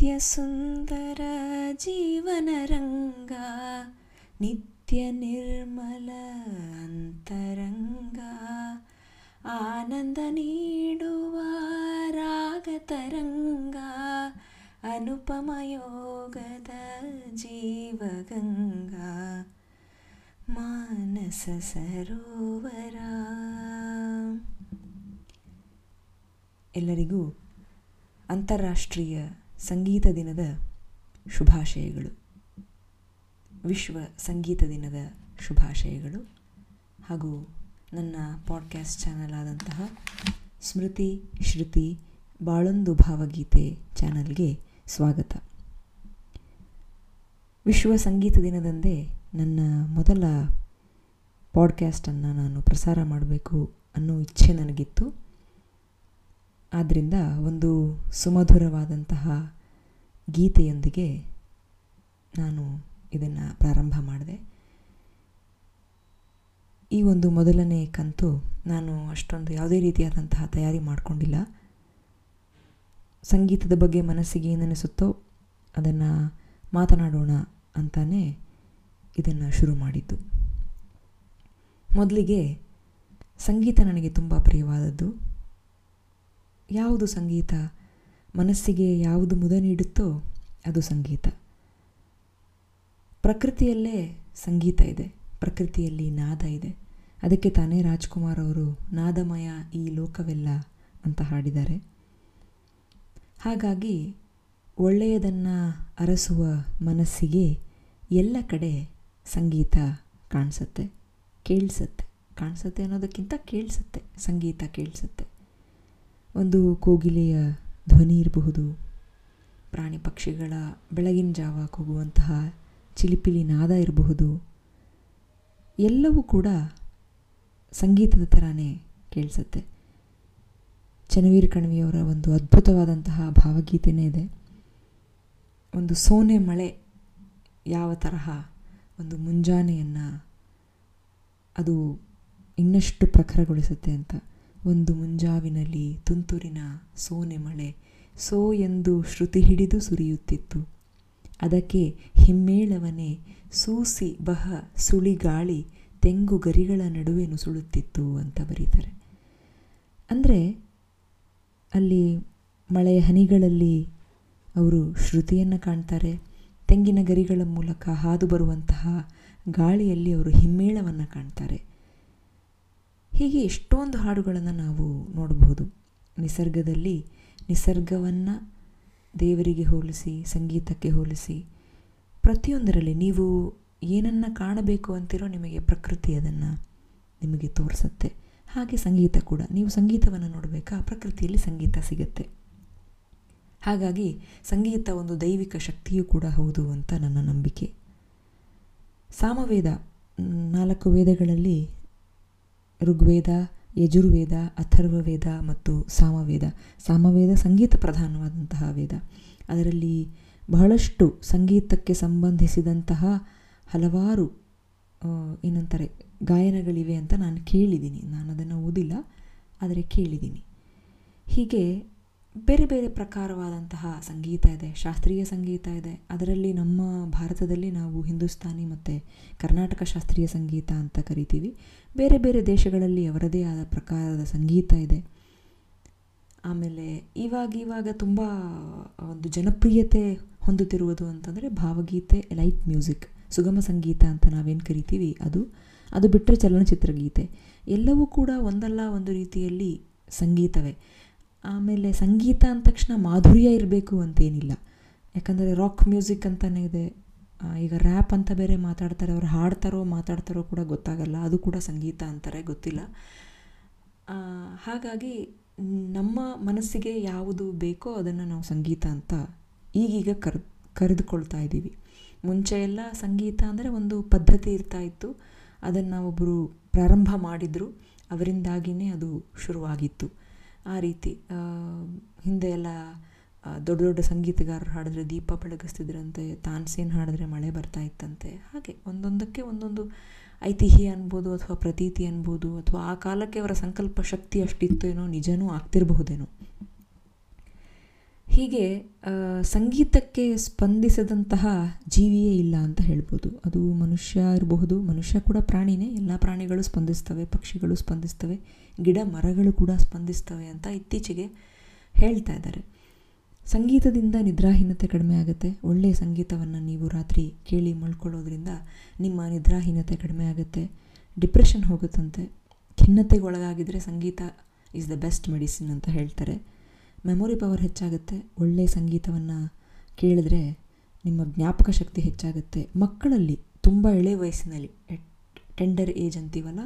ನಿತ್ಯ ಸುಂದರ ಜೀವನರಂಗ ನಿತ್ಯ ನಿರ್ಮಲ ಅಂತರಂಗ. ಆನಂದ ನೀಡುವ ರಾಗತರಂಗ ಅನುಪಮ ಯೋಗದ ಜೀವಗಂಗಾ. ಮಾನಸ ಸರೋವರ. ಎಲ್ಲರಿಗೂ ಅಂತಾರಾಷ್ಟ್ರೀಯ ಸಂಗೀತ ದಿನದ ಶುಭಾಶಯಗಳು. ವಿಶ್ವ ಸಂಗೀತ ದಿನದ ಶುಭಾಶಯಗಳು. ಹಾಗೂ ನನ್ನ ಪಾಡ್ಕ್ಯಾಸ್ಟ್ ಚಾನಲ್ ಆದಂತಹ ಸ್ಮೃತಿ ಶ್ರುತಿ ಬಾಳೊಂದು ಭಾವಗೀತೆ ಚಾನಲ್ಗೆ ಸ್ವಾಗತ. ವಿಶ್ವ ಸಂಗೀತ ದಿನದಂದೇ ನನ್ನ ಮೊದಲ ಪಾಡ್ಕ್ಯಾಸ್ಟನ್ನು ನಾನು ಪ್ರಸಾರ ಮಾಡಬೇಕು ಅನ್ನೋ ಇಚ್ಛೆ ನನಗಿತ್ತು. ಆದ್ದರಿಂದ ಒಂದು ಸುಮಧುರವಾದಂತಹ ಗೀತೆಯೊಂದಿಗೆ ನಾನು ಇದನ್ನು ಪ್ರಾರಂಭ ಮಾಡಿದೆ. ಈ ಒಂದು ಮೊದಲನೇ ಕಂತು ನಾನು ಅಷ್ಟೊಂದು ಯಾವುದೇ ರೀತಿಯಾದಂತಹ ತಯಾರಿ ಮಾಡಿಕೊಂಡಿಲ್ಲ. ಸಂಗೀತದ ಬಗ್ಗೆ ಮನಸ್ಸಿಗೆ ಏನನಿಸುತ್ತೋ ಅದನ್ನು ಮಾತನಾಡೋಣ ಅಂತಾನೆ ಇದನ್ನು ಶುರು ಮಾಡಿದ್ದು. ಮೊದಲಿಗೆ ಸಂಗೀತ ನನಗೆ ತುಂಬ ಪ್ರಿಯವಾದದ್ದು. ಯಾವುದು ಸಂಗೀತ? ಮನಸ್ಸಿಗೆ ಯಾವುದು ಮುದ ನೀಡುತ್ತೋ ಅದು ಸಂಗೀತ. ಪ್ರಕೃತಿಯಲ್ಲೇ ಸಂಗೀತ ಇದೆ. ಪ್ರಕೃತಿಯಲ್ಲಿ ನಾದ ಇದೆ. ಅದಕ್ಕೆ ತಾನೇ ರಾಜ್ಕುಮಾರ್ ಅವರು ನಾದಮಯ ಈ ಲೋಕವೆಲ್ಲ ಅಂತ ಹಾಡಿದ್ದಾರೆ. ಹಾಗಾಗಿ ಒಳ್ಳೆಯದನ್ನು ಅರಸುವ ಮನಸ್ಸಿಗೆ ಎಲ್ಲ ಕಡೆ ಸಂಗೀತ ಕಾಣಿಸುತ್ತೆ, ಕೇಳಿಸುತ್ತೆ. ಕಾಣಿಸುತ್ತೆ ಅನ್ನೋದಕ್ಕಿಂತ ಕೇಳಿಸುತ್ತೆ, ಸಂಗೀತ ಕೇಳಿಸುತ್ತೆ. ಒಂದು ಕೋಗಿಲೆಯ ಧ್ವನಿ ಇರಬಹುದು. ಪ್ರಾಣಿ ಪಕ್ಷಿಗಳ ಬೆಳಗಿನ ಜಾವ ಕೂಗುವಂತಹ ಚಿಲಿಪಿಲಿ ನಾದ ಇರಬಹುದು. ಎಲ್ಲವೂ ಕೂಡ ಸಂಗೀತದ ಥರನೇ ಕೇಳಿಸುತ್ತೆ. ಚನ್ನವೀರ್ ಕಣವಿಯವರ ಒಂದು ಅದ್ಭುತವಾದಂತಹ ಭಾವಗೀತೆನೇ ಇದೆ. ಒಂದು ಸೋನೆ ಮಳೆ ಯಾವ ತರಹ ಒಂದು ಮುಂಜಾನೆಯನ್ನು ಅದು ಇನ್ನಷ್ಟು ಪ್ರಖರಗೊಳಿಸುತ್ತೆ ಅಂತ. ಒಂದು ಮುಂಜಾವಿನಲ್ಲಿ ತುಂತುರಿನ ಸೋನೆ ಮಳೆ ಸೋ ಎಂದು ಶ್ರುತಿ ಹಿಡಿದು ಸುರಿಯುತ್ತಿತ್ತು. ಅದಕ್ಕೆ ಹಿಮ್ಮೇಳವನೆ ಸೂಸಿ ಬಹ ಸುಳಿಗಾಳಿ ತೆಂಗು ಗರಿಗಳ ನಡುವೆ ನುಸುಳುತ್ತಿತ್ತು ಅಂತ ಬರೀತಾರೆ. ಅಂದರೆ ಅಲ್ಲಿ ಮಳೆಯ ಹನಿಗಳಲ್ಲಿ ಅವರು ಶ್ರುತಿಯನ್ನು ಕಾಣ್ತಾರೆ. ತೆಂಗಿನ ಗರಿಗಳ ಮೂಲಕ ಹಾದು ಬರುವಂತಹ ಗಾಳಿಯಲ್ಲಿ ಅವರು ಹಿಮ್ಮೇಳವನ್ನು ಕಾಣ್ತಾರೆ. ಹೀಗೆ ಎಷ್ಟೊಂದು ಹಾಡುಗಳನ್ನು ನಾವು ನೋಡಬಹುದು. ನಿಸರ್ಗದಲ್ಲಿ ನಿಸರ್ಗವನ್ನು ದೇವರಿಗೆ ಹೋಲಿಸಿ, ಸಂಗೀತಕ್ಕೆ ಹೋಲಿಸಿ, ಪ್ರತಿಯೊಂದರಲ್ಲಿ ನೀವು ಏನನ್ನು ಕಾಣಬೇಕು ಅಂತಿರೋ ನಿಮಗೆ ಪ್ರಕೃತಿ ಅದನ್ನು ನಿಮಗೆ ತೋರಿಸುತ್ತೆ. ಹಾಗೆ ಸಂಗೀತ ಕೂಡ. ನೀವು ಸಂಗೀತವನ್ನು ನೋಡಬೇಕಾ? ಪ್ರಕೃತಿಯಲ್ಲಿ ಸಂಗೀತ ಸಿಗುತ್ತೆ. ಹಾಗಾಗಿ ಸಂಗೀತ ಒಂದು ದೈವಿಕ ಶಕ್ತಿಯೂ ಕೂಡ ಹೌದು ಅಂತ ನನ್ನ ನಂಬಿಕೆ. ಸಾಮವೇದ ನಾಲ್ಕು ವೇದಗಳಲ್ಲಿ ಋಗ್ವೇದ, ಯಜುರ್ವೇದ, ಅಥರ್ವವೇದ ಮತ್ತು ಸಾಮವೇದ. ಸಾಮವೇದ ಸಂಗೀತ ಪ್ರಧಾನವಾದಂತಹ ವೇದ. ಅದರಲ್ಲಿ ಬಹಳಷ್ಟು ಸಂಗೀತಕ್ಕೆ ಸಂಬಂಧಿಸಿದಂತಹ ಹಲವಾರು ಏನಂತಾರೆ, ಗಾಯನಗಳಿವೆ ಅಂತ ನಾನು ಕೇಳಿದ್ದೀನಿ. ನಾನು ಅದನ್ನು ಓದಿಲ್ಲ, ಆದರೆ ಕೇಳಿದ್ದೀನಿ. ಹೀಗೆ ಬೇರೆ ಬೇರೆ ಪ್ರಕಾರವಾದಂತಹ ಸಂಗೀತ ಇದೆ, ಶಾಸ್ತ್ರೀಯ ಸಂಗೀತ ಇದೆ. ಅದರಲ್ಲಿ ನಮ್ಮ ಭಾರತದಲ್ಲಿ ನಾವು ಹಿಂದೂಸ್ತಾನಿ ಮತ್ತು ಕರ್ನಾಟಕ ಶಾಸ್ತ್ರೀಯ ಸಂಗೀತ ಅಂತ ಕರಿತೀವಿ. ಬೇರೆ ಬೇರೆ ದೇಶಗಳಲ್ಲಿ ಅವರದೇ ಆದ ಪ್ರಕಾರದ ಸಂಗೀತ ಇದೆ. ಆಮೇಲೆ ಇವಾಗ ಇವಾಗ ತುಂಬ ಒಂದು ಜನಪ್ರಿಯತೆ ಹೊಂದುತ್ತಿರುವುದು ಅಂತಂದರೆ ಭಾವಗೀತೆ, ಲೈಟ್ ಮ್ಯೂಸಿಕ್, ಸುಗಮ ಸಂಗೀತ ಅಂತ ನಾವೇನು ಕರಿತೀವಿ? ಅದು ಅದು ಬಿಟ್ಟರೆ ಚಲನಚಿತ್ರ ಗೀತೆ. ಎಲ್ಲವೂ ಕೂಡ ಒಂದಲ್ಲ ಒಂದು ರೀತಿಯಲ್ಲಿ ಸಂಗೀತವೇ. ಆಮೇಲೆ ಸಂಗೀತ ಅಂದ ತಕ್ಷಣ ಮಾಧುರ್ಯ ಇರಬೇಕು ಅಂತೇನಿಲ್ಲ. ಯಾಕಂದರೆ ರಾಕ್ ಮ್ಯೂಸಿಕ್ ಅಂತಲೇ ಇದೆ. ಈಗ ರ್ಯಾಪ್ ಅಂತ ಬೇರೆ ಮಾತಾಡ್ತಾರೆ, ಅವ್ರು ಹಾಡ್ತಾರೋ ಮಾತಾಡ್ತಾರೋ ಕೂಡ ಗೊತ್ತಾಗಲ್ಲ. ಅದು ಕೂಡ ಸಂಗೀತ ಅಂತಾರೆ, ಗೊತ್ತಿಲ್ಲ. ಹಾಗಾಗಿ ನಮ್ಮ ಮನಸ್ಸಿಗೆ ಯಾವುದು ಬೇಕೋ ಅದನ್ನು ನಾವು ಸಂಗೀತ ಅಂತ ಈಗೀಗ ಕರ್, ಕರೆದುಕೊಳ್ತಾ ಇದ್ದೀವಿ. ಮುಂಚೆ ಎಲ್ಲ ಸಂಗೀತ ಅಂದರೆ ಒಂದು ಪದ್ಧತಿ ಇರ್ತಾ ಇತ್ತು. ಅದನ್ನು ಒಬ್ಬರು ಪ್ರಾರಂಭ ಮಾಡಿದರು. ಅವರಿಂದಾಗಿಯೇ ಅದು ಶುರುವಾಗಿತ್ತು. ಆ ರೀತಿ ಹಿಂದೆ ಎಲ್ಲ ದೊಡ್ಡ ದೊಡ್ಡ ಸಂಗೀತಗಾರರು ಹಾಡಿದ್ರೆ ದೀಪ ಬೆಳಗಿಸ್ತಿದ್ರಂತೆ, ತಾನ್ಸೇನ್ ಹಾಡಿದ್ರೆ ಮಳೆ ಬರ್ತಾ ಇತ್ತಂತೆ, ಹಾಗೆ ಒಂದೊಂದಕ್ಕೆ ಒಂದೊಂದು ಐತಿಹ್ಯ ಅನ್ಬೋದು ಅಥವಾ ಪ್ರತೀತಿ ಅನ್ಬೋದು ಅಥವಾ ಆ ಕಾಲಕ್ಕೆ ಅವರ ಸಂಕಲ್ಪ ಶಕ್ತಿ ಅಷ್ಟಿತ್ತೇನೋ ನಿಜನೂ ಆಗ್ತಿರಬಹುದೇನೋ. ಹೀಗೆ ಸಂಗೀತಕ್ಕೆ ಸ್ಪಂದಿಸದಂತಹ ಜೀವಿಯೇ ಇಲ್ಲ ಅಂತ ಹೇಳ್ಬೋದು. ಅದು ಮನುಷ್ಯ ಇರಬಹುದು, ಮನುಷ್ಯ ಕೂಡ ಪ್ರಾಣಿನೇ. ಎಲ್ಲ ಪ್ರಾಣಿಗಳು ಸ್ಪಂದಿಸ್ತವೆ, ಪಕ್ಷಿಗಳು ಸ್ಪಂದಿಸ್ತವೆ, ಗಿಡ ಮರಗಳು ಕೂಡ ಸ್ಪಂದಿಸ್ತವೆ ಅಂತ ಇತ್ತೀಚೆಗೆ ಹೇಳ್ತಾ ಇದ್ದಾರೆ. ಸಂಗೀತದಿಂದ ನಿದ್ರಾಹೀನತೆ ಕಡಿಮೆ ಆಗುತ್ತೆ. ಒಳ್ಳೆಯ ಸಂಗೀತವನ್ನು ನೀವು ರಾತ್ರಿ ಕೇಳಿ ಮಲ್ಕೊಳ್ಳೋದ್ರಿಂದ ನಿಮ್ಮ ನಿದ್ರಾಹೀನತೆ ಕಡಿಮೆ ಆಗುತ್ತೆ. ಡಿಪ್ರೆಷನ್ ಹೋಗುತ್ತಂತೆ. ಖಿನ್ನತೆಗೊಳಗಾಗಿದ್ದರೆ ಸಂಗೀತ ಈಸ್ ದ ಬೆಸ್ಟ್ ಮೆಡಿಸಿನ್ ಅಂತ ಹೇಳ್ತಾರೆ. ಮೆಮೊರಿ ಪವರ್ ಹೆಚ್ಚಾಗುತ್ತೆ. ಒಳ್ಳೆಯ ಸಂಗೀತವನ್ನು ಕೇಳಿದ್ರೆ ನಿಮ್ಮ ಜ್ಞಾಪಕ ಶಕ್ತಿ ಹೆಚ್ಚಾಗುತ್ತೆ. ಮಕ್ಕಳಲ್ಲಿ, ತುಂಬ ಎಳೆ ವಯಸ್ಸಿನಲ್ಲಿ ಟೆಂಡರ್ ಏಜ್ ಅಂತೀವಲ್ಲ,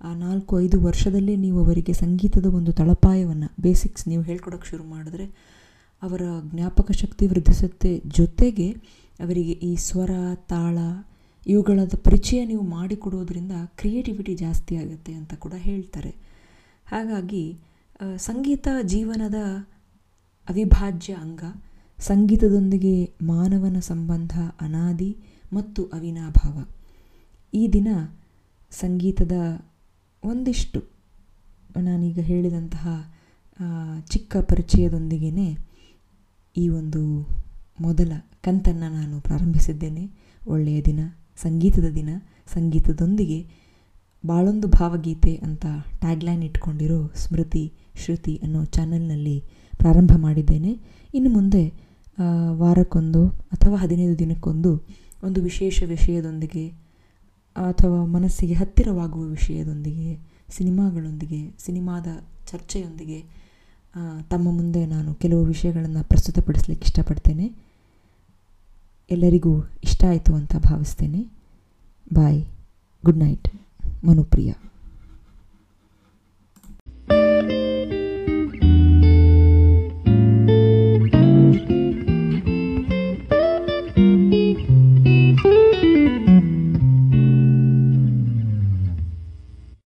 ಆ ನಾಲ್ಕು, ಐದು ವರ್ಷದಲ್ಲೇ ನೀವು ಅವರಿಗೆ ಸಂಗೀತದ ಒಂದು ತಳಪಾಯವನ್ನು ಬೇಸಿಕ್ಸ್ ನೀವು ಹೇಳ್ಕೊಡೋಕ್ಕೆ ಶುರು ಮಾಡಿದ್ರೆ, ಅವರ ಜ್ಞಾಪಕ ಶಕ್ತಿ ವೃದ್ಧಿಸುತ್ತೆ. ಜೊತೆಗೆ ಅವರಿಗೆ ಈ ಸ್ವರ, ತಾಳ ಇವುಗಳ ಪರಿಚಯ ನೀವು ಮಾಡಿಕೊಡೋದ್ರಿಂದ ಕ್ರಿಯೇಟಿವಿಟಿ ಜಾಸ್ತಿ ಆಗುತ್ತೆ ಅಂತ ಕೂಡ ಹೇಳ್ತಾರೆ. ಹಾಗಾಗಿ ಸಂಗೀತ ಜೀವನದ ಅವಿಭಾಜ್ಯ ಅಂಗ, ಸಂಗೀತದೊಂದಿಗೆ ಮಾನವನ ಸಂಬಂಧ ಅನಾದಿ ಮತ್ತು ಅವಿನಾಭಾವ. ಈ ದಿನ ಸಂಗೀತದ ಒಂದಿಷ್ಟು ನಾನೀಗ ಹೇಳಿದಂತಹ ಚಿಕ್ಕ ಪರಿಚಯದೊಂದಿಗೇ ಈ ಒಂದು ಮೊದಲ ಕಂತನ್ನು ನಾನು ಪ್ರಾರಂಭಿಸಿದ್ದೇನೆ. ಒಳ್ಳೆಯ ದಿನ, ಸಂಗೀತದ ದಿನ, ಸಂಗೀತದೊಂದಿಗೆ ಬಾಳೊಂದು ಭಾವಗೀತೆ ಅಂತ ಟ್ಯಾಗ್ಲೈನ್ ಇಟ್ಕೊಂಡಿರೋ ಸ್ಮೃತಿ, ಶ್ರುತಿ ಅನ್ನೋ ಚಾನಲ್ನಲ್ಲಿ ಪ್ರಾರಂಭ ಮಾಡಿದ್ದೇನೆ. ಇನ್ನು ಮುಂದೆ ವಾರಕ್ಕೊಂದು ಅಥವಾ ಹದಿನೈದು ದಿನಕ್ಕೊಂದು ಒಂದು ವಿಶೇಷ ವಿಷಯದೊಂದಿಗೆ ಅಥವಾ ಮನಸ್ಸಿಗೆ ಹತ್ತಿರವಾಗುವ ವಿಷಯದೊಂದಿಗೆ, ಸಿನಿಮಾಗಳೊಂದಿಗೆ, ಸಿನಿಮಾದ ಚರ್ಚೆಯೊಂದಿಗೆ ತಮ್ಮ ಮುಂದೆ ನಾನು ಕೆಲವು ವಿಷಯಗಳನ್ನು ಪ್ರಸ್ತುತಪಡಿಸಲಿಕ್ಕೆ ಇಷ್ಟಪಡ್ತೇನೆ. ಎಲ್ಲರಿಗೂ ಇಷ್ಟ ಆಯಿತು ಅಂತ ಭಾವಿಸ್ತೇನೆ. ಬಾಯ್. Good night. ಮನುಪ್ರಿಯ